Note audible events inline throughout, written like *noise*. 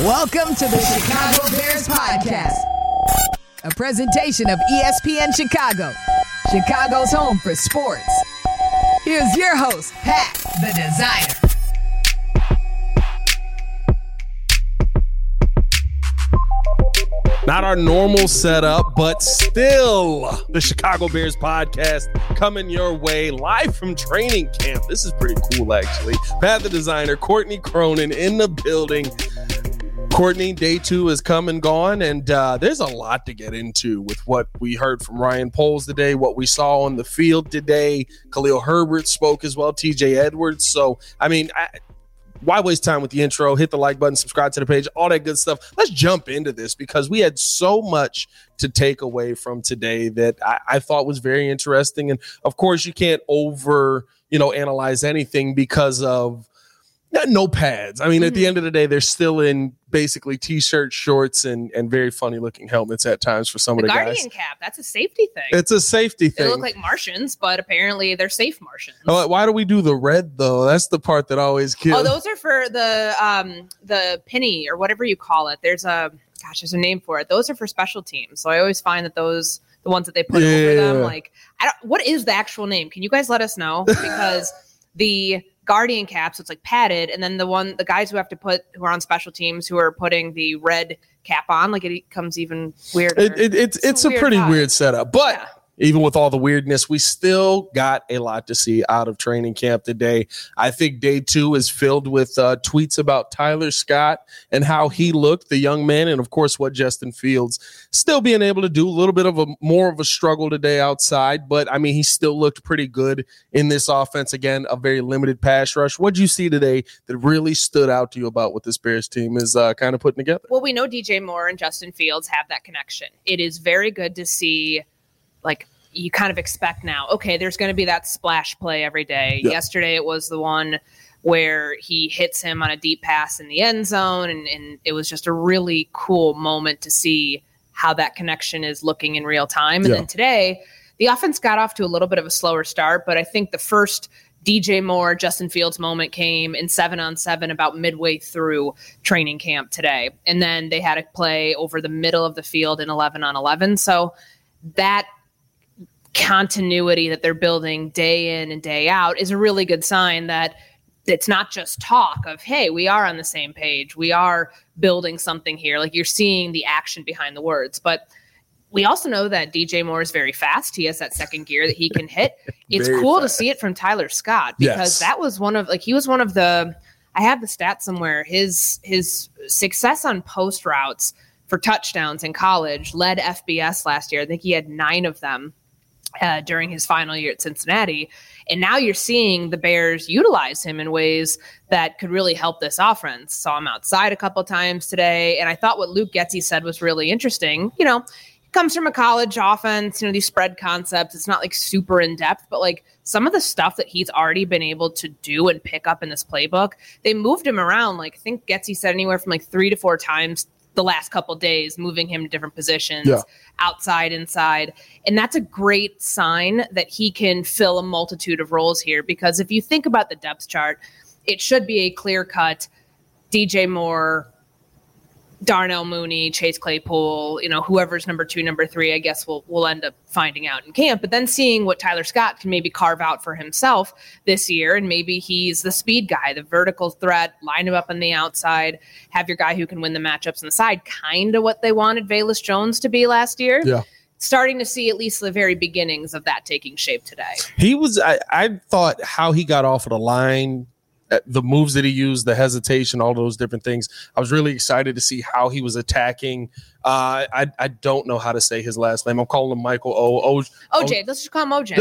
Welcome to the Chicago Bears Podcast, a presentation of ESPN Chicago, Chicago's home for sports. Here's your host, Pat, the designer. Not our normal setup, but still the Chicago Bears podcast coming your way live from training camp. This is pretty cool, actually. Pat the designer, Courtney Cronin in the building. Courtney, day two is come and gone, and uh, there's a lot to get into with what we heard from Ryan Poles today, what we saw on the field today. Khalil Herbert spoke as well, TJ Edwards. So, I mean, I, why waste time with the intro? Hit the like button, subscribe to the page, all that good stuff. Let's jump into this because we had so much to take away from today that I, I thought was very interesting. And of course, you can't over, you know, analyze anything because of not no pads. I mean, at the end of the day, they're still in basically t-shirt, shorts, and and very funny looking helmets at times for some The of the Guardian guys. cap, that's a safety thing. It's a safety thing. they look like Martians, but apparently they're safe Martians. Oh, why do we do the red though? That's the part that always kills. Oh, those are for the um the penny or whatever you call it. There's a gosh, there's a name for it. Those are for special teams. So I always find that those the ones that they put over them, Yeah. like I don't, what is the actual name? Can you guys let us know? *laughs* Because the Guardian caps, it's like padded, and then the one the guys who have to put who are on special teams who are putting the red cap on, like it becomes even weirder. it, it, it's It's a it's a weird pretty vibe. weird setup, but Yeah. Even with all the weirdness, we still got a lot to see out of training camp today. I think day two is filled with uh, tweets about Tyler Scott and how he looked, the young man, and of course what Justin Fields still being able to do a little bit of a more of a struggle today outside, but I mean he still looked pretty good in this offense. Again, a very limited pass rush. What'd you see today that really stood out to you about what this Bears team is uh, kind of putting together? well, we know DJ Moore and Justin Fields have that connection. It is very good to see, like, you kind of expect now, okay, there's going to be that splash play every day. Yeah. Yesterday, it was the one where he hits him on a deep pass in the end zone. And, and it was just a really cool moment to see how that connection is looking in real time. And Yeah. then today, the offense got off to a little bit of a slower start, but I think the first DJ Moore, Justin Fields moment came in seven on seven about midway through training camp today. And then they had a play over the middle of the field in 11 on 11. So that continuity that they're building day in and day out is a really good sign that it's not just talk of, hey, we are on the same page. We are building something here. Like you're seeing the action behind the words. But we also know that DJ Moore is very fast. He has that second gear that he can hit. *laughs* It's cool fast. to see it from Tyler Scott because Yes. that was one of like he was one of the I have the stats somewhere. His his success on post routes for touchdowns in college led FBS last year. I think he had nine of them uh, during his final year at Cincinnati. And now you're seeing the Bears utilize him in ways that could really help this offense. Saw him outside a couple times today. And I thought what Luke Getsy said was really interesting. You know, he comes from a college offense, you know, these spread concepts. It's not like super in depth, but like some of the stuff that he's already been able to do and pick up in this playbook, they moved him around. Like I think Getsy said anywhere from like three to four times the last couple days, moving him to different positions, Yeah. outside, inside. And that's a great sign that he can fill a multitude of roles here. Because if you think about the depth chart, it should be a clear cut DJ Moore, Darnell Mooney, Chase Claypool, you know, whoever's number two, number three, I guess we'll we'll end up finding out in camp. But then seeing what Tyler Scott can maybe carve out for himself this year, and maybe he's the speed guy, the vertical threat, line him up on the outside, have your guy who can win the matchups on the side, kind of what they wanted Velus Jones to be last year. Yeah. Starting to see at least the very beginnings of that taking shape today. He was. I, I thought how he got off of the line, the moves that he used, the hesitation, all those different things. I was really excited to see how he was attacking. Uh, I I don't know how to say his last name. I'm calling him Michael O. o OJ, let's just call him OJ.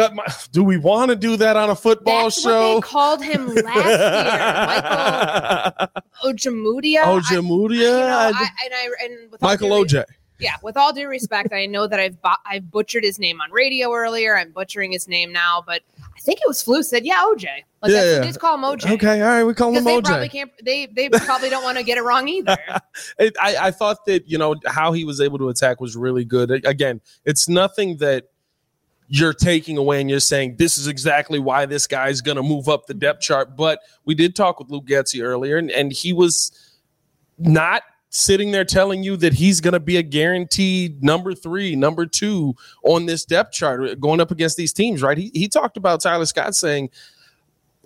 do we want to do that on a football That's show? they called him last year, Michael Ojemudia. *laughs* I- you know, I- I, and I and Michael OJ. Yeah, with all due respect, I know that I've bu- I've butchered his name on radio earlier. I'm butchering his name now, but I think it was Flu said, "Yeah, OJ." Like Yeah, yeah. just call OJ. Okay, all right, we call him Because they probably can't. They they probably don't want to get it wrong either. *laughs* It, I, I thought that you know how he was able to attack was really good. Again, it's nothing that you're taking away and you're saying this is exactly why this guy's going to move up the depth chart. But we did talk with Luke Getsy earlier, and, and he was not sitting there telling you that he's going to be a guaranteed number three, number two on this depth chart uh, going up against these teams, right? He, he talked about Tyler Scott saying,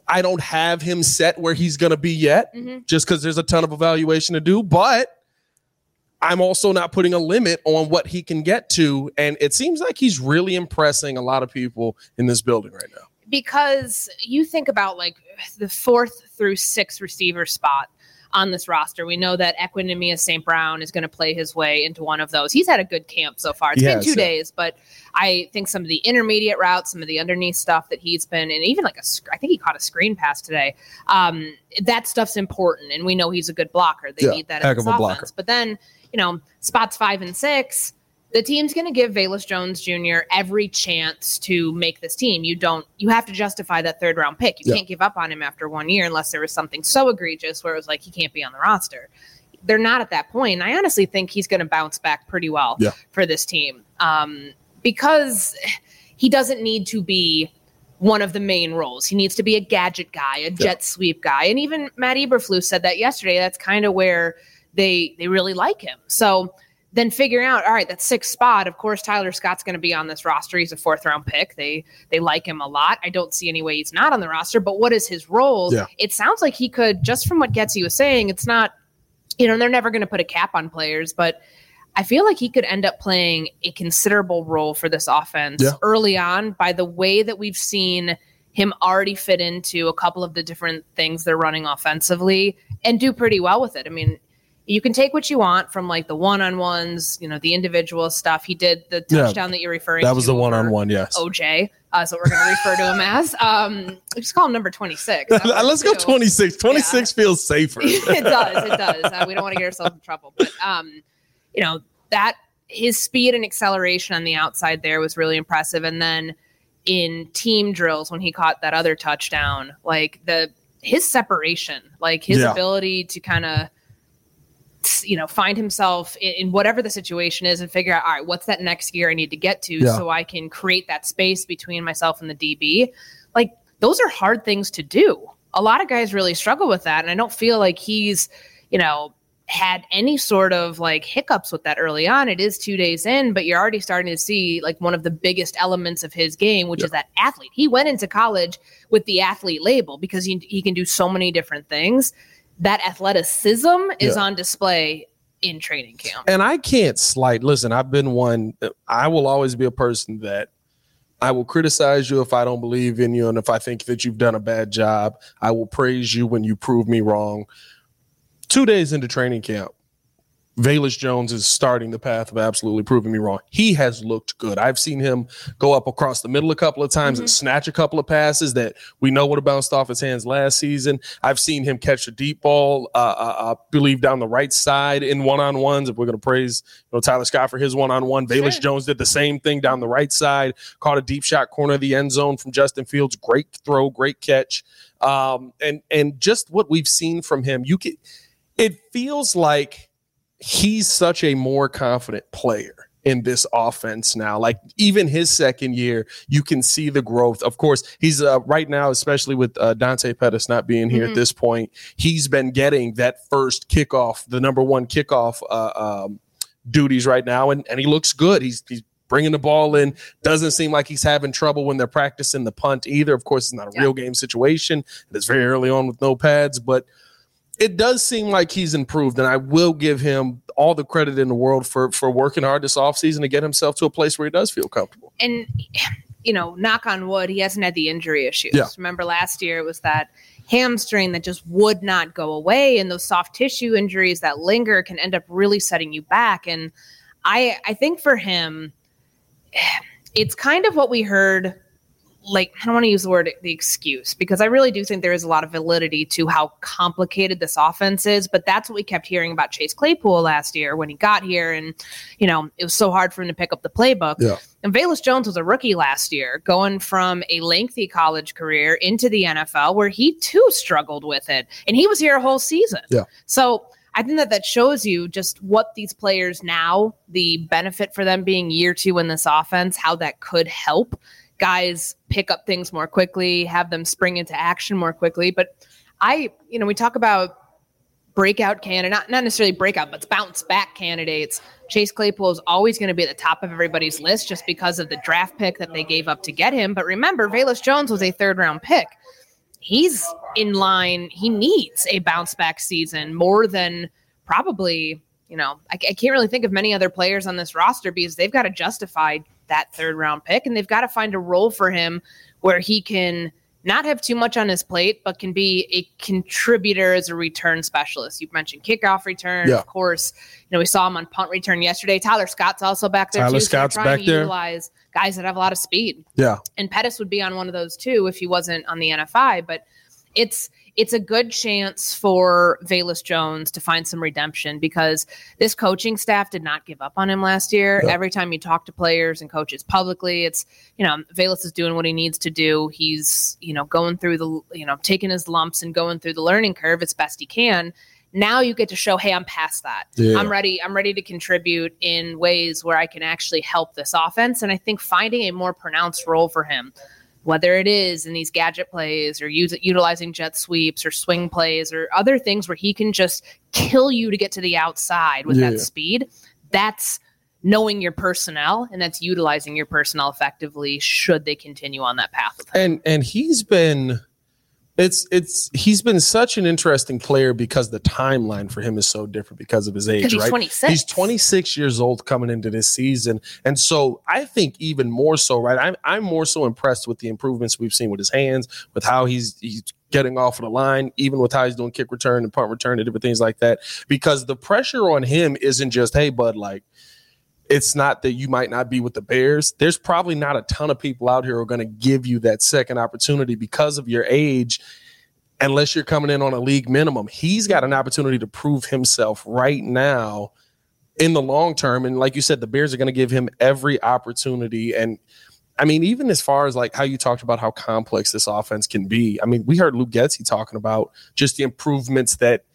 I don't have him set where he's going to be yet, mm-hmm. just because there's a ton of evaluation to do. But I'm also not putting a limit on what he can get to. And it seems like he's really impressing a lot of people in this building right now. Because you think about like the fourth through sixth receiver spot on this roster. We know that Equanimeous St. Brown is going to play his way into one of those. He's had a good camp so far. It's he been two yeah. days, but I think some of the intermediate routes, some of the underneath stuff that he's been, and even like a, I think he caught a screen pass today. Um, that stuff's important, and we know he's a good blocker. They yeah, need that heck of a offense. blocker. But then, you know, spots five and six the team's going to give Velus Jones Jr. every chance to make this team. You don't, you have to justify that third round pick. You yeah. can't give up on him after one year unless there was something so egregious where it was like he can't be on the roster. They're not at that point. I honestly think he's going to bounce back pretty well yeah. for this team um, because he doesn't need to be one of the main roles. He needs to be a gadget guy, a jet yeah. sweep guy, and even Matt Eberflus said that yesterday. That's kind of where they they really like him. So then figuring out, all right, that sixth spot. Of course, Tyler Scott's going to be on this roster. He's a fourth round pick. They they like him a lot. I don't see any way he's not on the roster. But what is his role? Yeah. It sounds like he could, just from what Getsy was saying, it's not, you know, they're never going to put a cap on players, but I feel like he could end up playing a considerable role for this offense yeah. early on by the way that we've seen him already fit into a couple of the different things they're running offensively and do pretty well with it. I mean, you can take what you want from like the one on ones, you know, the individual stuff. He did the touchdown yeah, that you're referring that to. That was the one on one, yes. OJ. Uh, so we're going to refer to him as. Um, just call him number 26. *laughs* Let's go 26. 26 yeah. feels safer. *laughs* it does. It *laughs* does. Uh, we don't want to get ourselves in trouble. But, um, you know, that his speed and acceleration on the outside there was really impressive. And then in team drills, when he caught that other touchdown, like the his separation, like his yeah. ability to kind of you know find himself in, in, whatever the situation is and figure out all right what's that next gear i need to get to yeah. so i can create that space between myself and the db like those are hard things to do. A lot of guys really struggle with that and i don't feel like he's you know had any sort of like hiccups with that early on. It is two days in but you're already starting to see like one of the biggest elements of his game which yeah. is that athlete. He went into college with the athlete label because he, he can do so many different things that athleticism is yeah. on display in training camp. And I can't slight. Listen, I've been one. I will always be a person that I will criticize you if I don't believe in you and if I think that you've done a bad job. I will praise you when you prove me wrong. Two days into training camp, Velus Jones is starting the path of absolutely proving me wrong. He has looked good. I've seen him go up across the middle a couple of times mm-hmm. and snatch a couple of passes that we know would have bounced off his hands last season. I've seen him catch a deep ball, uh, uh, I believe down the right side in one on ones. If we're going to praise you know, Tyler Scott for his one on one, Velus Jones did the same thing down the right side, caught a deep shot corner of the end zone from Justin Fields. Great throw, great catch. Um, and and just what we've seen from him, you can. It feels like he's such a more confident player in this offense now. Like even his second year, you can see the growth. Of course, he's uh, right now, especially with uh, Dante Pettis not being here mm-hmm. at this point, he's been getting that first kickoff, the number one kickoff uh, um, duties right now, and, and he looks good. He's he's bringing the ball in. Doesn't seem like he's having trouble when they're practicing the punt either. Of course, it's not a yeah. real game situation. It's very early on with no pads, but it does seem like he's improved, and I will give him all the credit in the world for for working hard this offseason to get himself to a place where he does feel comfortable. And you know, knock on wood, he hasn't had the injury issues. Yeah. Remember last year it was that hamstring that just would not go away, and those soft tissue injuries that linger can end up really setting you back. And I I think for him, *sighs* it's kind of what we heard like I don't want to use the word the excuse because I really do think there is a lot of validity to how complicated this offense is. But that's what we kept hearing about Chase Claypool last year when he got here, and you know it was so hard for him to pick up the playbook. Yeah. And Velus Jones was a rookie last year, going from a lengthy college career into the NFL, where he too struggled with it, and he was here a whole season. Yeah. So. I think that that shows you just what these players now, the benefit for them being year two in this offense, how that could help guys pick up things more quickly, have them spring into action more quickly. But I, you know, we talk about breakout candidate, not, not necessarily breakout, but bounce back candidates. Chase Claypool is always going to be at the top of everybody's list just because of the draft pick that they gave up to get him. But remember, Velus Jones was a third round pick. He's in line. He needs a bounce back season more than probably, you know, I, I can't really think of many other players on this roster because they've got to justify that third round pick and they've got to find a role for him where he can not have too much on his plate, but can be a contributor as a return specialist. You've mentioned kickoff return, Yeah. of course. You know, we saw him on punt return yesterday. Tyler Scott's also back there Tyler too. Scott's trying back there. Utilize guys that have a lot of speed Yeah. and Pettis would be on one of those too if he wasn't on the NFI. But it's it's a good chance for Velus Jones to find some redemption because this coaching staff did not give up on him last year. Yeah. Every time you talk to players and coaches publicly, it's you know Velus is doing what he needs to do. He's you know going through the you know taking his lumps and going through the learning curve as best he can. Now you get to show, hey, I'm past that. Yeah. I'm ready. I'm ready to contribute in ways where I can actually help this offense. And I think finding a more pronounced role for him, whether it is in these gadget plays or use, utilizing jet sweeps or swing plays or other things where he can just kill you to get to the outside with Yeah. that speed, that's knowing your personnel and that's utilizing your personnel effectively should they continue on that path and and he's been it's it's he's been such an interesting player because the timeline for him is so different because of his age he's right 26. he's 26 years old coming into this season and so i think even more so right i'm, I'm more so impressed with the improvements we've seen with his hands with how he's he's getting off of the line even with how he's doing kick return and punt return and different things like that because the pressure on him isn't just hey bud like it's not that you might not be with the Bears. There's probably not a ton of people out here who are going to give you that second opportunity because of your age, unless you're coming in on a league minimum. He's got an opportunity to prove himself right now in the long term. And like you said, the Bears are going to give him every opportunity. And I mean, even as far as like how you talked about how complex this offense can be. I mean, we heard Luke Getsy talking about just the improvements that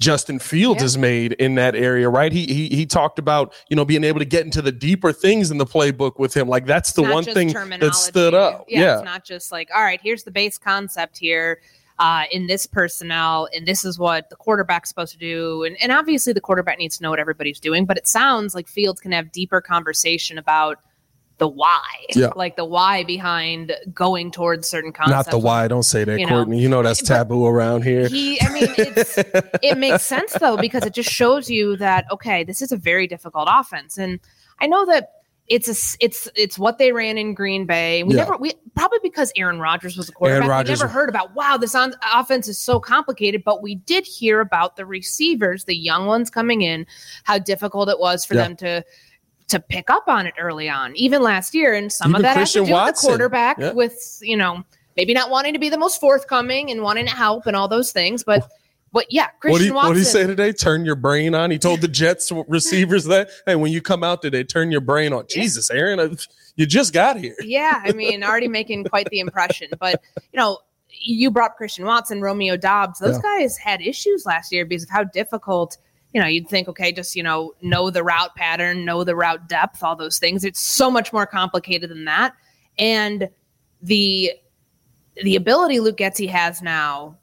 Justin Fields Yeah. has made in that area, right? He, he he talked about you know being able to get into the deeper things in the playbook with him. Like that's the one thing that stood up. Yeah, Yeah, it's not just like, all right, here's the base concept here uh, in this personnel, and this is what the quarterback's supposed to do. And, and obviously, the quarterback needs to know what everybody's doing, but it sounds like Fields can have deeper conversation about the why, Yeah. like the why behind going towards certain concepts. not the why. Don't say that, you know, Courtney. You know that's *laughs* but- taboo around here. He, I mean, it's, *laughs* it makes sense though because it just shows you that okay, this is a very difficult offense, and I know that it's a it's it's what they ran in Green Bay. We Yeah. never we probably because Aaron Rodgers was a quarterback. Rodgers- we never heard about wow, this on, offense is so complicated, but we did hear about the receivers, the young ones coming in, how difficult it was for Yeah. them to. To pick up on it early on, even last year, and some of that Christian has to do with the quarterback, Yeah. with you know maybe not wanting to be the most forthcoming and wanting to help and all those things, but but yeah, Christian What did he, Watson. what he say today? Turn your brain on. He told the Jets *laughs* receivers that, hey, when you come out today, turn your brain on. Jesus, Aaron, uh, you just got here. yeah, I *laughs* mean, already making quite the impression. But you know, you brought Christian Watson, Romeo Doubs. Those guys had issues last year because of how difficult. You know, you'd think, okay, just you know, know the route pattern, know the route depth, all those things. It's so much more complicated than that. And the the ability Luke Getsy has now,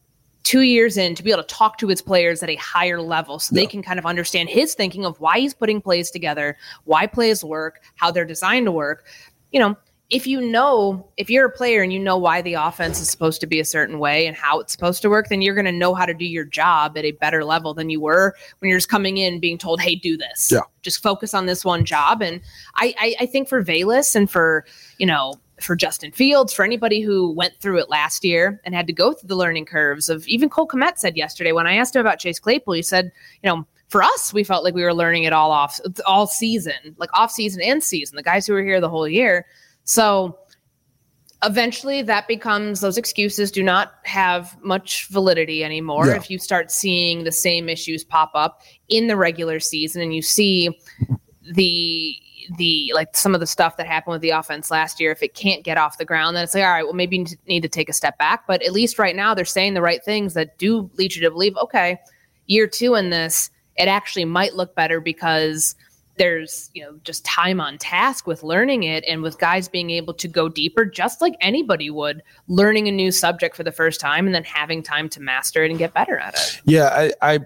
two years in, to be able to talk to his players at a higher level, so they can kind of understand his thinking of why he's putting plays together, why plays work, how they're designed to work. You know, if you know, if you're a player and you know why the offense is supposed to be a certain way and how it's supposed to work, then you're going to know how to do your job at a better level than you were when you're just coming in being told, "Hey, do this." Yeah. Just focus on this one job. And I, I, I think for Velus and for you know for Justin Fields, for anybody who went through it last year and had to go through the learning curves of even Cole Kmet said yesterday when I asked him about Chase Claypool, he said, you know, for us, we felt like we were learning it all off all season, like off season and season, the guys who were here the whole year. So eventually that becomes those excuses do not have much validity anymore Yeah. if you start seeing the same issues pop up in the regular season and you see the the like some of the stuff that happened with the offense last year if it can't get off the ground then it's like all right well maybe you need to take a step back but at least right now they're saying the right things that do lead you to believe okay year two in this it actually might look better because there's you know just time on task with learning it and with guys being able to go deeper just like anybody would learning a new subject for the first time and then having time to master it and get better at it Yeah, I, I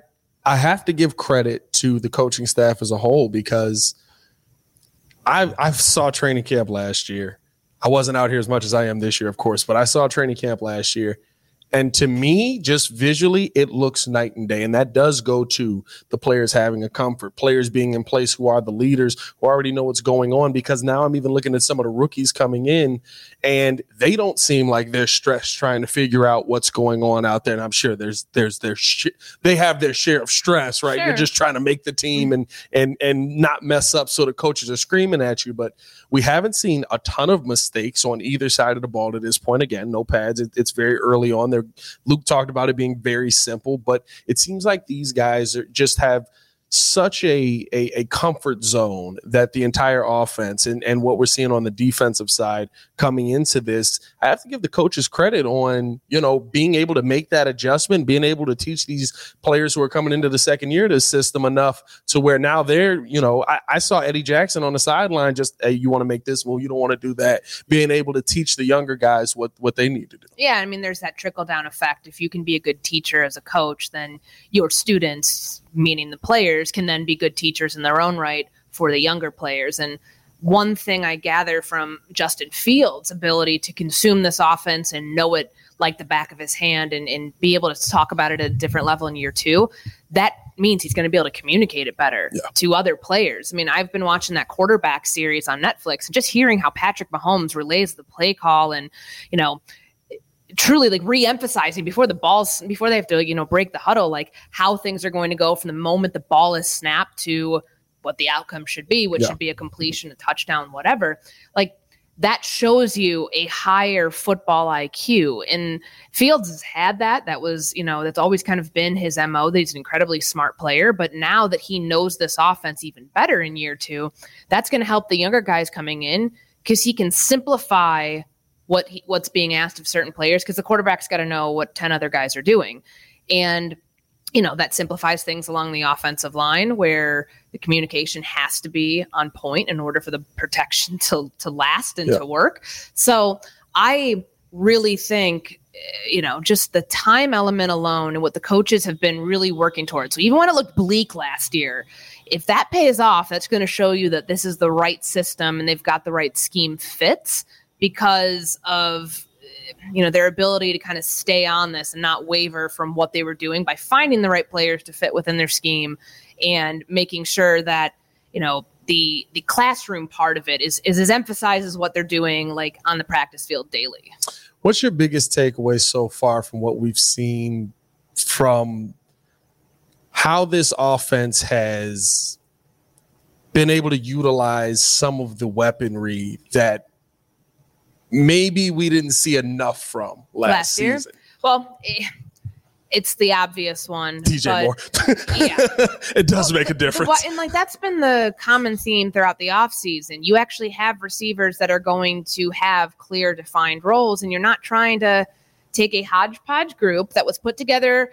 I have to give credit to the coaching staff as a whole because I I saw training camp last year. I wasn't out here as much as I am this year, of course, but I saw training camp last year and to me, just visually, it looks night and day. And that does go to the players having a comfort, players being in place who are the leaders, who already know what's going on. Because now I'm even looking at some of the rookies coming in, and they don't seem like they're stressed trying to figure out what's going on out there. And I'm sure there's there's their sh- they have their share of stress, right? Sure. You're just trying to make the team mm-hmm. and and and not mess up, so the coaches are screaming at you. But we haven't seen a ton of mistakes on either side of the ball to this point. Again, no pads. It, it's very early on. They're Luke talked about it being very simple, but it seems like these guys are, just have such a, a, a comfort zone that the entire offense and, and what we're seeing on the defensive side coming into this, I have to give the coaches credit on, you know, being able to make that adjustment, being able to teach these players who are coming into the second year to the system enough to where now they're, you know, I, I saw Eddie Jackson on the sideline just, hey, you want to make this Well, you don't want to do that. Being able to teach the younger guys what what they need to do. Yeah, I mean, there's that trickle down effect. If you can be a good teacher as a coach, then your students meaning the players, can then be good teachers in their own right for the younger players. And one thing I gather from Justin Fields' ability to consume this offense and know it like the back of his hand and, and be able to talk about it at a different level in year two, that means he's going to be able to communicate it better yeah. to other players. I mean, I've been watching that quarterback series on Netflix and just hearing how Patrick Mahomes relays the play call and, you know, truly like re-emphasizing before the balls before they have to you know break the huddle like how things are going to go from the moment the ball is snapped to what the outcome should be which yeah. should be a completion a touchdown whatever like that shows you a higher football IQ. And Fields has had that. That was, you know, that's always kind of been his MO. That he's an incredibly smart player. But now that he knows this offense even better in year two, that's going to help the younger guys coming in because he can simplify what he, what's being asked of certain players because the quarterback's got to know what 10 other guys are doing. And you know that simplifies things along the offensive line where the communication has to be on point in order for the protection *laughs* to to last and yeah. to work. So I really think eh, you know just the time element alone and what the coaches have been really working towards. So even when it looked bleak last year, if that pays off, that's going to show you that this is the right system and they've got the right scheme fits because of you know their ability to kind of stay on this and not waver from what they were doing by finding the right players to fit within their scheme and making sure that you know the the classroom part of it is is as emphasized as what they're doing like on the practice field daily. What's your biggest takeaway so far from what we've seen from how this offense has been able to utilize some of the weaponry that maybe we didn't see enough from last, last year. Season. Well, eh, it's the obvious one. DJ Moore. yeah. *laughs* it does well, make a difference. The, and like that's been the common theme throughout the offseason. You actually have receivers that are going to have clear defined roles, and you're not trying to take a hodgepodge group that was put together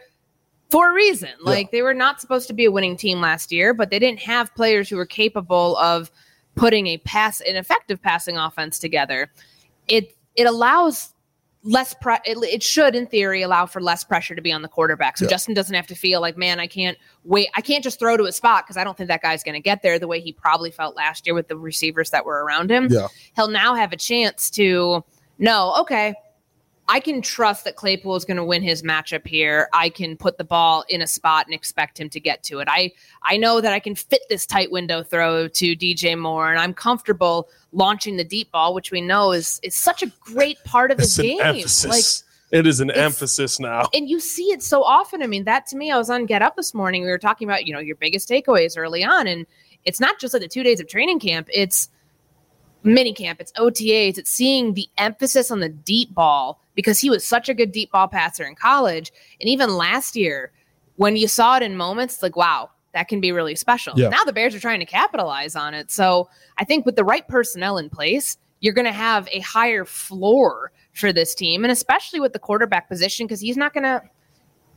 for a reason. Like yeah. they were not supposed to be a winning team last year, but they didn't have players who were capable of putting a pass an effective passing offense together it it allows less pre- it, it, should in theory allow for less pressure to be on the quarterback so yeah. justin doesn't have to feel like man i can't wait i can't just throw to a spot because i don't think that guy's going to get there the way he probably felt last year with the receivers that were around him yeah. he'll now have a chance to know okay I can trust that Claypool is going to win his matchup here. I can put the ball in a spot and expect him to get to it. I I know that I can fit this tight window throw to DJ Moore, and I'm comfortable launching the deep ball, which we know is is such a great part of the game. Emphasis. Like it is an emphasis now. And you see it so often. I mean, that to me, I was on Get Up this morning. We were talking about, you know, your biggest takeaways early on. And it's not just like the two days of training camp, it's mini camp, it's OTAs, it's seeing the emphasis on the deep ball because he was such a good deep ball passer in college. And even last year, when you saw it in moments, like, wow, that can be really special. Yeah. Now the Bears are trying to capitalize on it. So I think with the right personnel in place, you're going to have a higher floor for this team, and especially with the quarterback position, because he's not going to,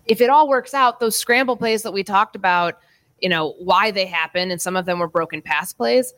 if it all works out, those scramble plays that we talked about, you know, why they happen, and some of them were broken pass plays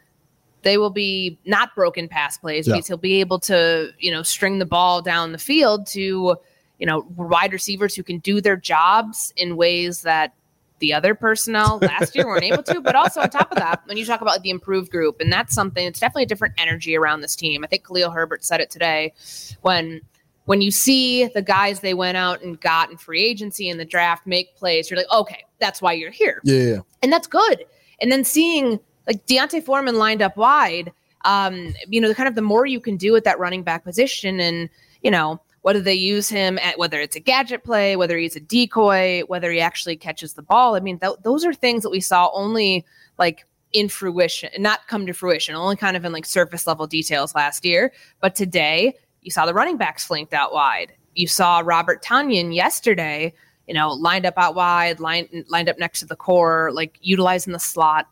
they will be not broken pass plays yeah. because he'll be able to, you know, string the ball down the field to, you know, wide receivers who can do their jobs in ways that the other personnel *laughs* last year weren't able to. But also on top of that, when you talk about the improved group, and that's something, it's definitely a different energy around this team. I think Khalil Herbert said it today when when you see the guys they went out and got in free agency in the draft make plays, you're like, okay, that's why you're here. Yeah. And that's good. And then seeing like D'Onta Foreman lined up wide, um, you know, the kind of the more you can do at that running back position and, you know, whether they use him at whether it's a gadget play, whether he's a decoy, whether he actually catches the ball. I mean, th- those are things that we saw only like in fruition, not come to fruition, only kind of in like surface level details last year. But today, you saw the running backs flanked out wide. You saw Robert Tonyan yesterday, you know, lined up out wide, lined lined up next to the core, like utilizing the slot.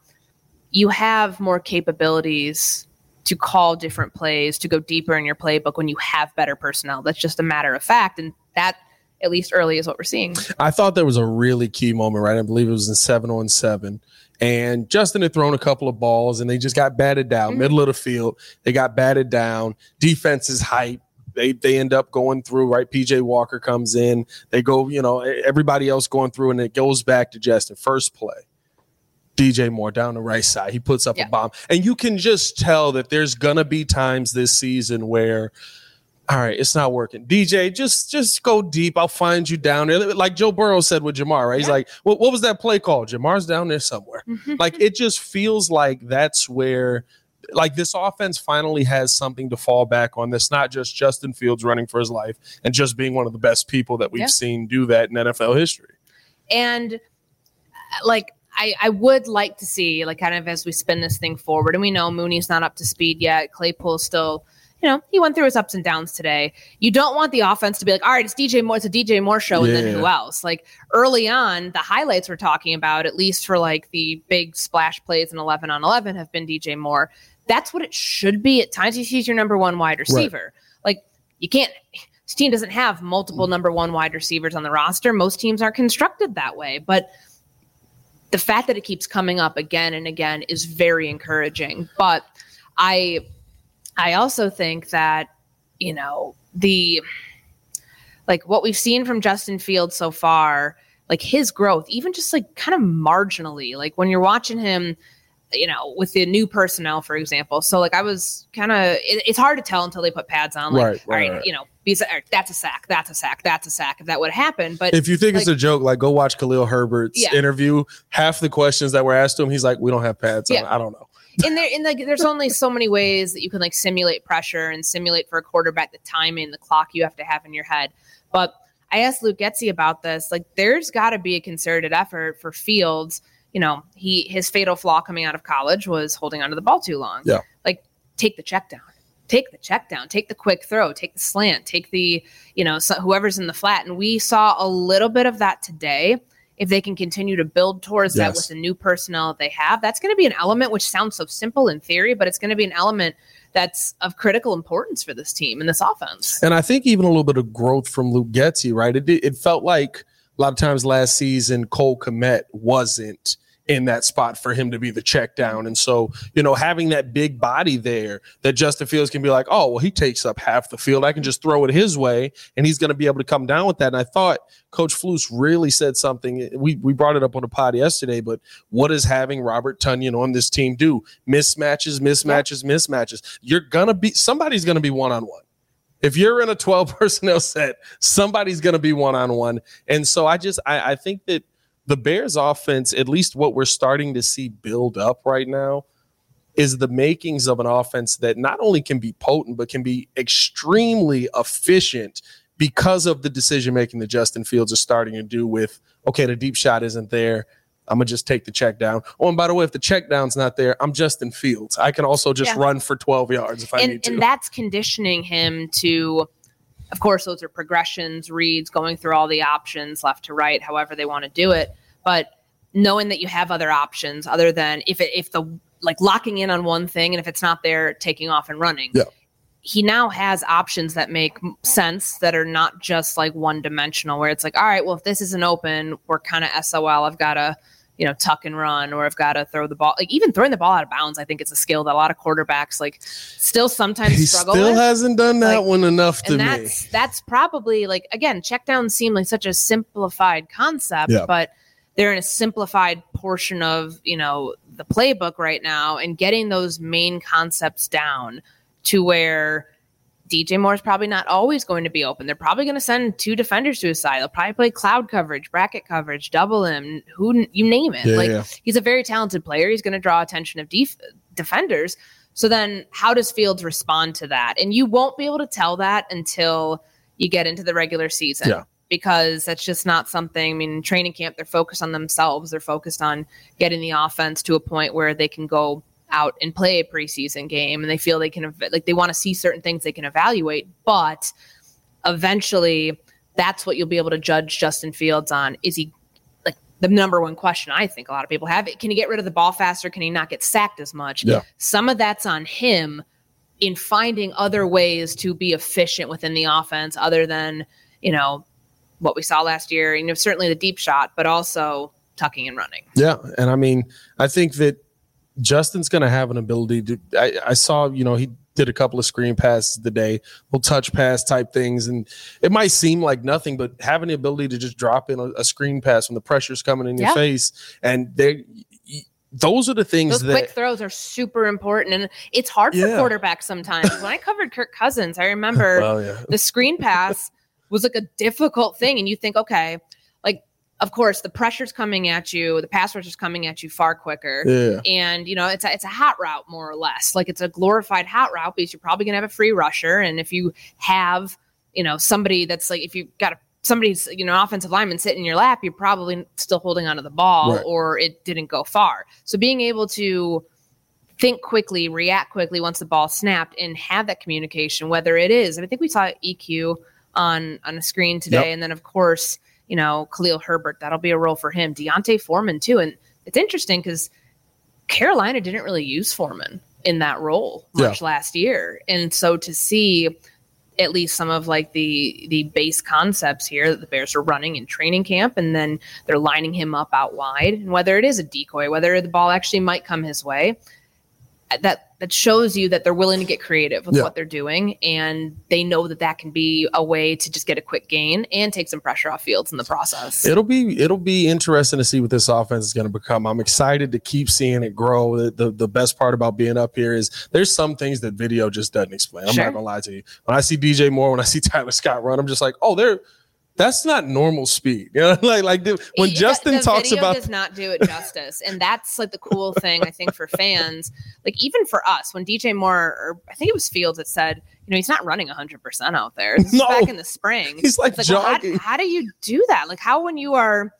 You have more capabilities to call different plays, to go deeper in your playbook when you have better personnel. That's just a matter of fact. And that, at least early, is what we're seeing. I thought there was a really key moment, right? I believe it was in seven on seven. And Justin had thrown a couple of balls and they just got batted down, mm-hmm. middle of the field. They got batted down. Defense is hype. They, they end up going through, right? PJ Walker comes in. They go, you know, everybody else going through, and it goes back to Justin. First play. DJ Moore down the right side. He puts up yeah. a bomb. And you can just tell that there's gonna be times this season where all right, it's not working. DJ, just just go deep. I'll find you down there. Like Joe Burrow said with Ja'Marr, right? He's like, well, what was that play called? Ja'Marr's down there somewhere. Mm-hmm. like it just feels like that's where like this offense finally has something to fall back on. That's not just Justin Fields running for his life and just being one of the best people that we've yeah. seen do that in NFL history. And uh, like I, I would like to see, like, kind of as we spin this thing forward, and we know Mooney's not up to speed yet. Claypool's still, you know, he went through his ups and downs today. You don't want the offense to be like, all right, it's DJ Moore, it's a DJ Moore show, and then who else? Like early on, the highlights we're talking about, at least for like the big splash plays in 11 on 11, have been DJ Moore. That's what it should be at times. He's your number one wide receiver. Right. Like, you can't. This team doesn't have multiple number one wide receivers on the roster. Most teams aren't constructed that way, but the fact that it keeps coming up again and again is very encouraging. But I I also think that, you know, the like what we've seen from Justin Fields so far, like his growth, even just like kind of marginally, like when you're watching him you know, with the new personnel, for example. So like I was kind of, it, it's hard to tell until they put pads on. Like, right, right, all right, you know, that's a sack, that's a sack, that's a sack. If that would happen, but if you think like, it's a joke, like go watch Khalil Herbert's yeah. interview. Half the questions that were asked to him, he's like, "We don't have pads." Yeah. I don't know. in there, in like, there's only so many ways that you can like simulate pressure and simulate for a quarterback the timing, the clock you have to have in your head. But I asked Luke Getsy about this. Like, there's got to be a concerted effort for Fields you know, he his fatal flaw coming out of college was holding onto the ball too long. Yeah. Like take the check down. Take the check down, take the quick throw, take the slant, take the, you know, so whoever's in the flat. And we saw a little bit of that today. If they can continue to build towards yes. that with the new personnel that they have, that's going to be an element which sounds so simple in theory, but it's going to be an element that's of critical importance for this team and this offense. And I think even a little bit of growth from Luke Getsy, right? It, it felt like a lot of times last season, Cole Kmet wasn't in that spot for him to be the check down. And so, you know, having that big body there that Justin Fields can be like, oh, well, he takes up half the field. I can just throw it his way and he's going to be able to come down with that. And I thought Coach Flus really said something. We, we brought it up on the pod yesterday, but what does having Robert Tonyan on this team do? Mismatches, mismatches, mismatches. You're going to be, somebody's going to be one on one. If you're in a 12 *laughs* personnel set, somebody's going to be one on one. And so I just, I, I think that the Bears offense, at least what we're starting to see build up right now, is the makings of an offense that not only can be potent, but can be extremely efficient because of the decision making that Justin Fields is starting to do with, okay, the deep shot isn't there. I'm gonna just take the check down. Oh, and by the way, if the check down's not there, I'm Justin Fields. I can also just yeah. run for 12 yards if I and, need to. And that's conditioning him to of course, those are progressions, reads, going through all the options left to right, however they want to do it. But knowing that you have other options other than if it, if the like locking in on one thing and if it's not there, taking off and running. Yeah. He now has options that make sense that are not just like one dimensional, where it's like, all right, well, if this isn't open, we're kind of SOL. I've got to you know, tuck and run, or I've got to throw the ball. Like even throwing the ball out of bounds, I think it's a skill that a lot of quarterbacks like still sometimes he struggle. Still with. hasn't done that like, one enough to that's, me. That's probably like again, check down seemed like such a simplified concept, yeah. but they're in a simplified portion of you know the playbook right now and getting those main concepts down to where DJ Moore is probably not always going to be open. They're probably going to send two defenders to his side. They'll probably play cloud coverage, bracket coverage, double him, who you name it. Yeah, like yeah. he's a very talented player. He's going to draw attention of def- defenders. So then, how does Fields respond to that? And you won't be able to tell that until you get into the regular season. Yeah. Because that's just not something. I mean, training camp, they're focused on themselves. They're focused on getting the offense to a point where they can go out and play a preseason game, and they feel they can like they want to see certain things they can evaluate. But eventually, that's what you'll be able to judge Justin Fields on. Is he like the number one question I think a lot of people have? it Can he get rid of the ball faster? Can he not get sacked as much? Yeah. Some of that's on him in finding other ways to be efficient within the offense, other than you know what we saw last year. You know, certainly the deep shot, but also tucking and running. Yeah, and I mean, I think that Justin's going to have an ability to. I, I saw, you know, he did a couple of screen passes today, little touch pass type things, and it might seem like nothing, but having the ability to just drop in a, a screen pass when the pressure's coming in your face, and they, those are the things Those that. quick throws are super important, and it's hard for Yeah. quarterbacks sometimes. when I covered Kirk Cousins, I remember *laughs* well, yeah, the screen pass was like a difficult thing, and you think, okay, of course the pressure's coming at you, the pass rush is coming at you far quicker. yeah, And you know it's a, it's a hot route more or less, like it's a glorified hot route because you're probably gonna have a free rusher, and if you have you know somebody that's like if you've got a somebody's you know offensive lineman sitting in your lap, you're probably still holding onto the ball Right. or it didn't go far. So being able to think quickly, react quickly once the ball snapped, and have that communication, whether it is, I think we saw EQ on on a screen today, Yep. and then of course you know Khalil Herbert, that'll be a role for him. D'Onta Foreman too, and it's interesting because Carolina didn't really use Foreman in that role much last year, and so to see at least some of like the the base concepts here that the Bears are running in training camp, and then they're lining him up out wide, and whether it is a decoy, whether the ball actually might come his way, that that shows you that they're willing to get creative with Yeah. what they're doing, and they know that that can be a way to just get a quick gain and take some pressure off Fields in the process. It'll be it'll be interesting to see what this offense is going to become. I'm excited to keep seeing it grow. The, the the best part about being up here is there's some things that video just doesn't explain. I'm Sure. not gonna lie to you. When I see DJ Moore, when I see *laughs* Tyler Scott run, I'm just like, oh, they're that's not normal speed. *laughs* You know, like like dude, when It- Justin the talks about does not do it justice, and that's like the cool thing I think for fans, like even for us, when DJ Moore, or I think it was Fields that said, you know, he's not running 100 percent out there. This No. back in the spring. he's like, It's well, how- how, do you do that? Like how when you are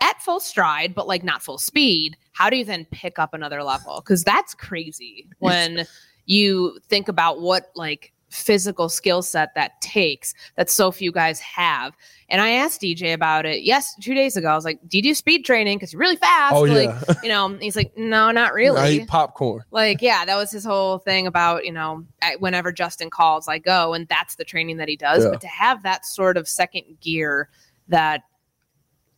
at full stride but like not full speed, how do you then pick up another level? Because that's crazy when you think about what like physical skill set that takes that so few guys have. And I asked DJ about it. Yes, two days ago. I was like, "Do you do speed training? Because you're really fast." Oh, like, yeah. *laughs* you know, he's like, "No, not really." I really." eat popcorn. like yeah that was his whole thing about you know whenever justin calls i go and that's the training that he does Yeah. but to have that sort of second gear that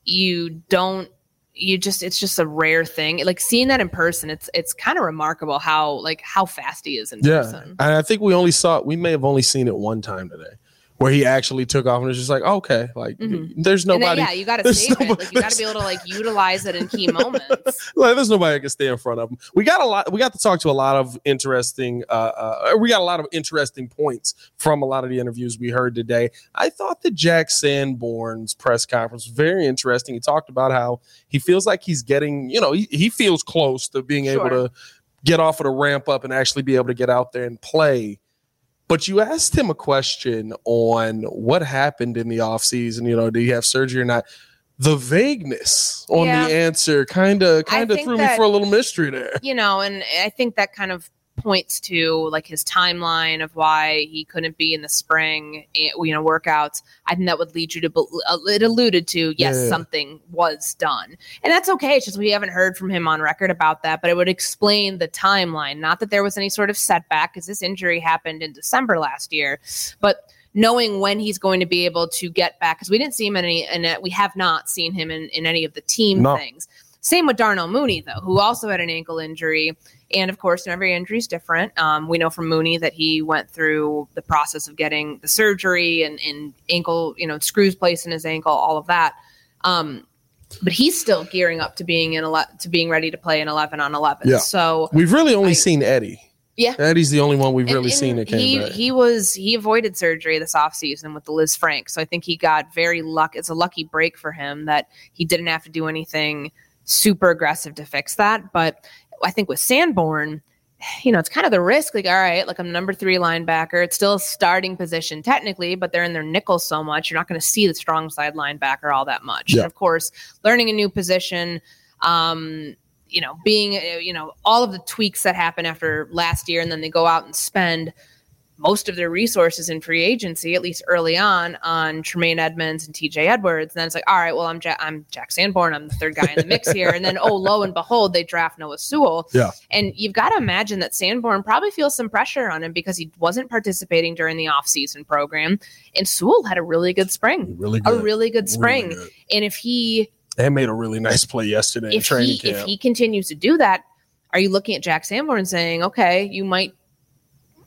you don't you just it's just a rare thing. Like seeing that in person it's it's kind of remarkable how like how fast he is in Yeah, person. And I think we only saw we may have only seen it one time today, where he actually took off and was just like, okay, like Mhm. there's and then, nobody. yeah you got to save it like you got to be able to like utilize it in key *laughs* moments like there's nobody that can stay in front of him. We got a lot. We got to talk to a lot of interesting. Uh, uh, we got a lot of interesting points from a lot of the interviews we heard today. I thought that Jack Sanborn's press conference was very interesting. He talked about how he feels like he's getting, you know, he, he feels close to being able to get off of the ramp up and actually be able to get out there and play. But you asked him a question on what happened in the offseason. You know, did he have surgery or not? The vagueness on Yeah. the answer kind of kind of threw me for a little mystery there. you know, and I think that kind of points to like his timeline of why he couldn't be in the spring, eh, you know, workouts. I think that would lead you to, bel- uh, it alluded to, yes, Yeah. something was done. And that's okay. It's just we haven't heard from him on record about that, but it would explain the timeline. Not that there was any sort of setback because this injury happened in December last year, but knowing when he's going to be able to get back because we didn't see him in any and we have not seen him in, in any of the team No. things same with darnell mooney though who also had an ankle injury and of course every injury is different um, we know from mooney that he went through the process of getting the surgery and, and ankle you know screws placed in his ankle all of that um, but he's still gearing up to being in ele- to being ready to play in 11 on 11. Yeah. So We've really only I- seen Eddie. Yeah. Eddie's the only one we've and- really and seen that came he back. he was he avoided surgery this offseason with the Lisfranc. So I think he got very luck. It's a lucky break for him that he didn't have to do anything super aggressive to fix that. But I think with Sanborn, you know, it's kind of the risk. Like, all right, like I'm number three linebacker. It's still a starting position technically, but they're in their nickel so much, you're not going to see the strong side linebacker all that much. Yeah. And of course, learning a new position, um, you know, being, uh, you know, all of the tweaks that happen after last year, and then they go out and spend most of their resources in free agency, at least early on, on Tremaine Edmunds and TJ Edwards. And then it's like, all right, well, I'm Jack, I'm Jack Sanborn. I'm the third guy in the mix here. And then, oh, lo and behold, they draft Noah Sewell. Yeah. And you've got to imagine that Sanborn probably feels some pressure on him because he wasn't participating during the offseason program. And Sewell had a really good spring, really a really good spring. Really good. And if he They made a really nice play yesterday in if training he camp. if he continues to do that, are you looking at Jack Sanborn saying, okay, you might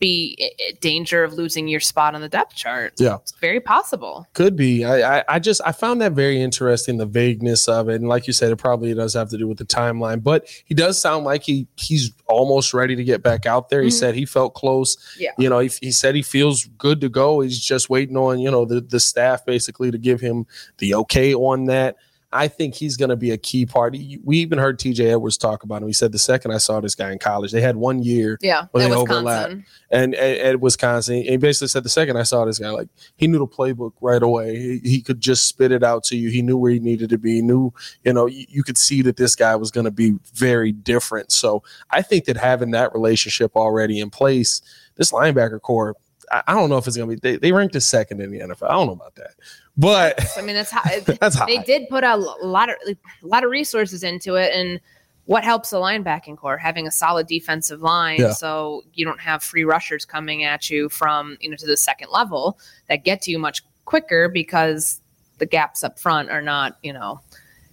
be danger of losing your spot on the depth chart? Yeah. it's very possible. Could be. I, I I just I found that very interesting, the vagueness of it, and like you said, it probably does have to do with the timeline. But he does sound like he he's almost ready to get back out there. He Mhm. said he felt close. Yeah. You know, he, he said he feels good to go. He's just waiting on you know the the staff basically to give him the okay on that. I think he's going to be a key part. We even heard TJ Edwards talk about him. He said the second I saw this guy in college, they had one year Yeah, Well, they Wisconsin. overlap. and at, at Wisconsin. And he basically said the second I saw this guy, like he knew the playbook right away. He, he could just spit it out to you. He knew where he needed to be. He knew, you know, you, you could see that this guy was going to be very different. So I think that having that relationship already in place, this linebacker corps, I, I don't know if it's going to be. They, they ranked as second in the NFL. I don't know about that, but I mean, that's how *laughs* that's high. they did put a lot of a lot of resources into it, and what helps the linebacking corps having a solid defensive line, Yeah. so you don't have free rushers coming at you from you know to the second level that get to you much quicker because the gaps up front are not you know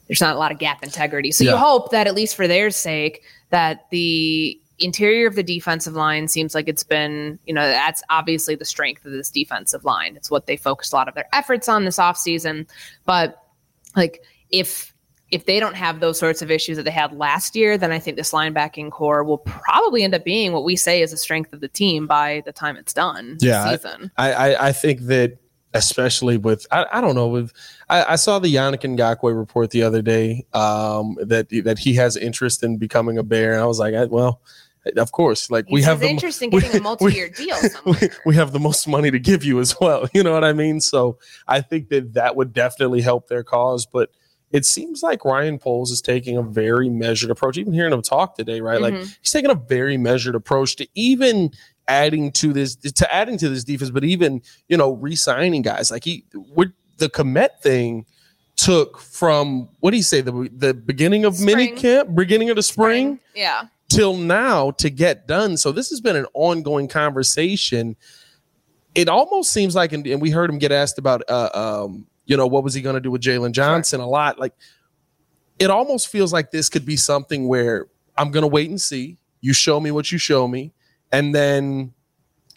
there's not a lot of gap integrity. So Yeah. you hope that at least for their sake that the interior of the defensive line seems like it's been, you know, that's obviously the strength of this defensive line. It's what they focused a lot of their efforts on this offseason. But like if if they don't have those sorts of issues that they had last year, then I think this linebacking corps will probably end up being what we say is the strength of the team by the time it's done Yeah, I- season. I, I, I think that especially with I, I don't know with I, I saw the Yannick Ngakoue report the other day um, that that he has interest in becoming a bear and I was like I, well of course like we It's have the mo- we- getting a *laughs* multi-year deal *laughs* somewhere. we, we have the most money to give you as well *laughs* you know what I mean? So I think that that would definitely help their cause but it seems like Ryan Poles is taking a very measured approach. Even hearing him talk today right like Mhm. he's taking a very measured approach to even adding to this to adding to this defense, but even you know re-signing guys. Like he would the Kmet thing took from what do you say? The the beginning of mini camp, beginning of the spring, Yeah. Till now to get done. So this has been an ongoing conversation. It almost seems like, and, and we heard him get asked about, uh, um, you know, what was he going to do with Jaylon Johnson a lot. Like, it almost feels like this could be something where I'm going to wait and see. You show me what you show me, and then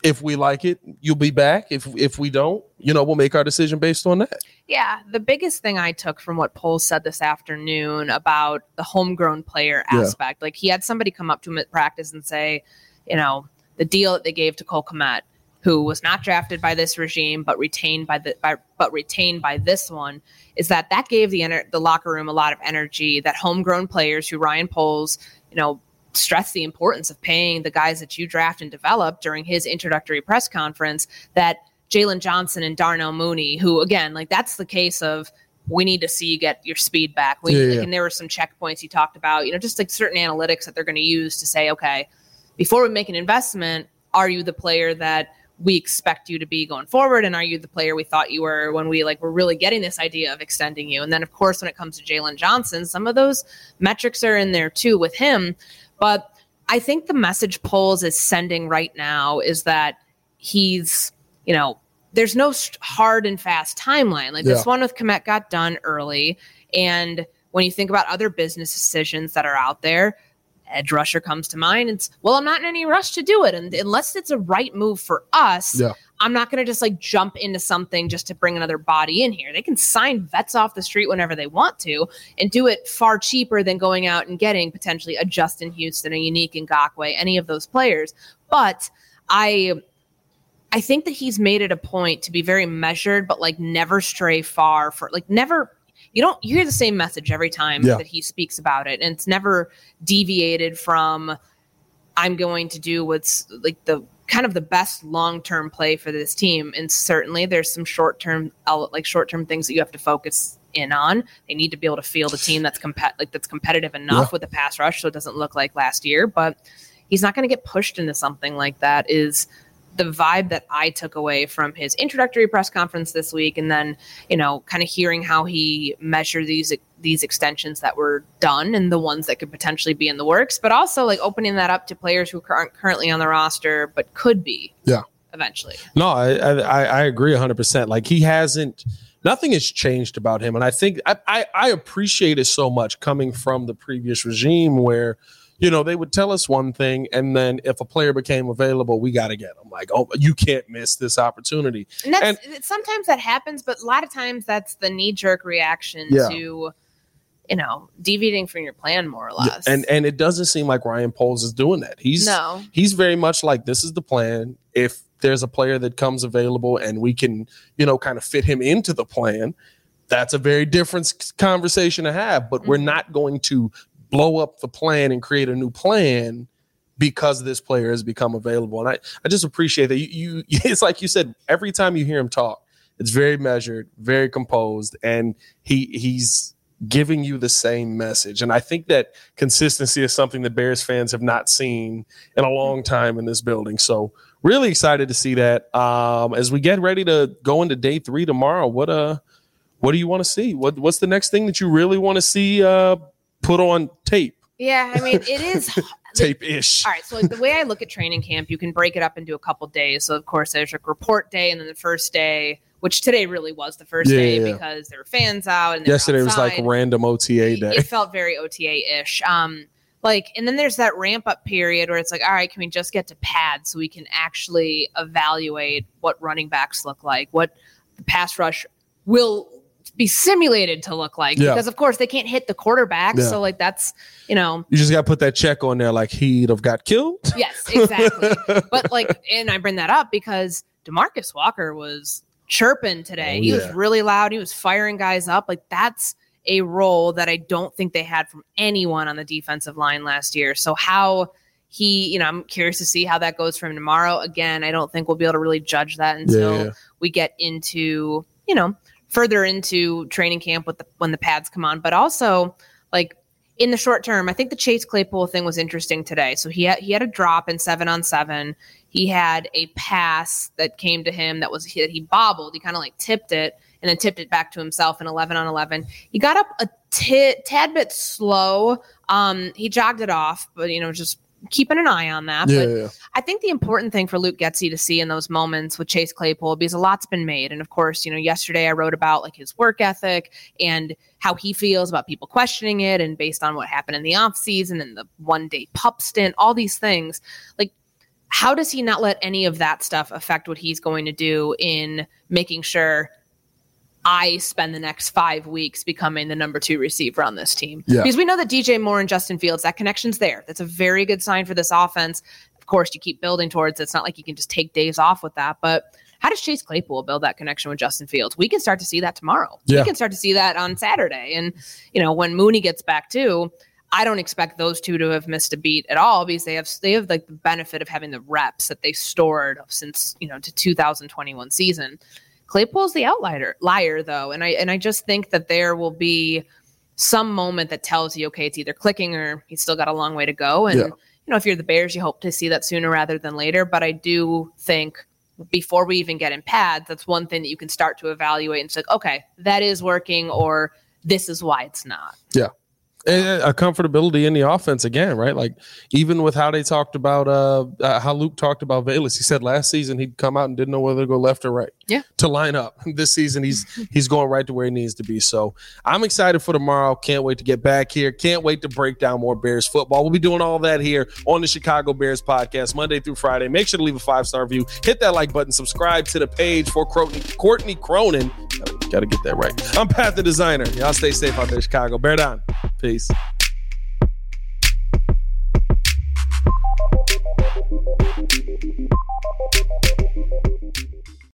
if we like it, you'll be back. If if we don't, you know, we'll make our decision based on that. Yeah, the biggest thing I took from what Poles said this afternoon about the homegrown player Yeah. aspect, like he had somebody come up to him at practice and say, you know, the deal that they gave to Cole Kmet, who was not drafted by this regime but retained by the by, but retained by this one, is that that gave the ener- the locker room a lot of energy. That homegrown players who Ryan Poles, you know, stressed the importance of paying the guys that you draft and develop during his introductory press conference. That Jaylon Johnson and Darnell Mooney, who again, like that's the case of we need to see you get your speed back. We, Yeah, like, yeah. And there were some checkpoints he talked about, you know, just like certain analytics that they're going to use to say, okay, before we make an investment, are you the player that we expect you to be going forward? And are you the player we thought you were when we like were really getting this idea of extending you? And then of course, when it comes to Jaylon Johnson, some of those metrics are in there too with him. But I think the message Poles is sending right now is that he's, you know, there's no hard and fast timeline. Like this one with Kmet got done early. And when you think about other business decisions that are out there, edge rusher comes to mind. It's well, I'm not in any rush to do it, and unless it's a right move for us, Yeah. I'm not going to just like jump into something just to bring another body in here. They can sign vets off the street whenever they want to and do it far cheaper than going out and getting potentially a Justin Houston, a Yannick Ngakoue, any of those players. But I I think that he's made it a point to be very measured, but like never stray far for like never you don't you hear the same message every time Yeah. that he speaks about it. And it's never deviated from I'm going to do what's like the kind of the best long-term play for this team. And certainly there's some short-term like short-term things that you have to focus in on. They need to be able to field a team that's compet like that's competitive enough with the pass rush so it doesn't look like last year, but he's not going to get pushed into something like that is the vibe that I took away from his introductory press conference this week, and then you know, kind of hearing how he measured these these extensions that were done and the ones that could potentially be in the works, but also like opening that up to players who aren't currently on the roster but could be. Yeah. Eventually. No, I I, I agree 100. percent Like he hasn't, nothing has changed about him, and I think I, I I appreciate it so much coming from the previous regime where. You know, they would tell us one thing, and then if a player became available, we got to get them. Like, oh, you can't miss this opportunity. And that's sometimes that happens, but a lot of times that's the knee jerk reaction Yeah. to, you know, deviating from your plan more or less. And and it doesn't seem like Ryan Poles is doing that. He's no, he's very much like this is the plan. If there's a player that comes available and we can, you know, kind of fit him into the plan, that's a very different conversation to have. But we're Mhm. not going to blow up the plan and create a new plan because this player has become available. And I, I just appreciate that you, you *laughs* it's like you said, every time you hear him talk, it's very measured, very composed, and he he's giving you the same message. And I think that consistency is something that Bears fans have not seen in a long time in this building. So really excited to see that. Um, as we get ready to go into day three tomorrow, what uh what do you want to see? What what's the next thing that you really want to see uh put on tape? yeah, I mean, it is *laughs* Tape ish. All right. So like the way I look at training camp, you can break it up into a couple days. So of course there's like report day and then the first day, which today really was the first Yeah, day yeah, because there were fans out and Yesterday was like random OTA day. It felt very OTA ish. Um, like, and then there's that ramp up period where it's like, all right, can we just get to pads so we can actually evaluate what running backs look like, what the pass rush will be simulated to look like? Yeah. Because of course they can't hit the quarterback. Yeah. So like that's you know You just got to put that check on there, like he'd have got killed. Yes, exactly. *laughs* but like, and I bring that up because Demarcus Walker was chirping today. Oh, he yeah. was really loud. He was firing guys up. Like that's a role that I don't think they had from anyone on the defensive line last year. So how he, you know, I'm curious to see how that goes for him tomorrow. Again, I don't think we'll be able to really judge that until Yeah. we get into, you know, further into training camp with the when the pads come on. But also, like in the short term, I think the Chase Claypool thing was interesting today. So he had he had a drop in seven on seven. He had a pass that came to him that was that he bobbled. He kind of like tipped it and then tipped it back to himself in eleven on eleven. He got up a tad bit slow. Um, he jogged it off, but you know, just keeping an eye on that. But Yeah. I think the important thing for Luke Getsy to see in those moments with Chase Claypool, because a lot's been made. And of course, you know, yesterday I wrote about like his work ethic and how he feels about people questioning it and based on what happened in the offseason and the one day pup stint, all these things. Like, how does he not let any of that stuff affect what he's going to do in making sure I spend the next five weeks becoming the number two receiver on this team. Yeah. Because we know that DJ Moore and Justin Fields, that connection's there. That's a very good sign for this offense. Of course, you keep building towards. It's not like you can just take days off with that. But how does Chase Claypool build that connection with Justin Fields? We can start to see that tomorrow. Yeah. We can start to see that on Saturday. And, you know, when Mooney gets back too, I don't expect those two to have missed a beat at all because they have they have like the benefit of having the reps that they stored since, you know, to 2021 season. Claypool's the outlier liar though, and I and I just think that there will be some moment that tells you, okay, it's either clicking or he's still got a long way to go. And Yeah. You know, if you're the Bears, you hope to see that sooner rather than later. But I do think before we even get in pads, that's one thing that you can start to evaluate and say, okay, that is working, or this is why it's not. A comfortability in the offense again, right? Like even with how they talked about uh, uh, how Luke talked about Velus, he said last season he'd come out and didn't know whether to go left or right. Yeah. To line up. *laughs* This season he's he's going right to where he needs to be. So I'm excited for tomorrow. Can't wait to get back here. Can't wait to break down more Bears football. We'll be doing all that here on the Chicago Bears podcast Monday through Friday. Make sure to leave a five star review. Hit that like button. Subscribe to the page for Courtney, Courtney Cronin. Gotta, gotta get that right. I'm Pat the Designer. Y'all stay safe out there, Chicago. Bear down. Peace.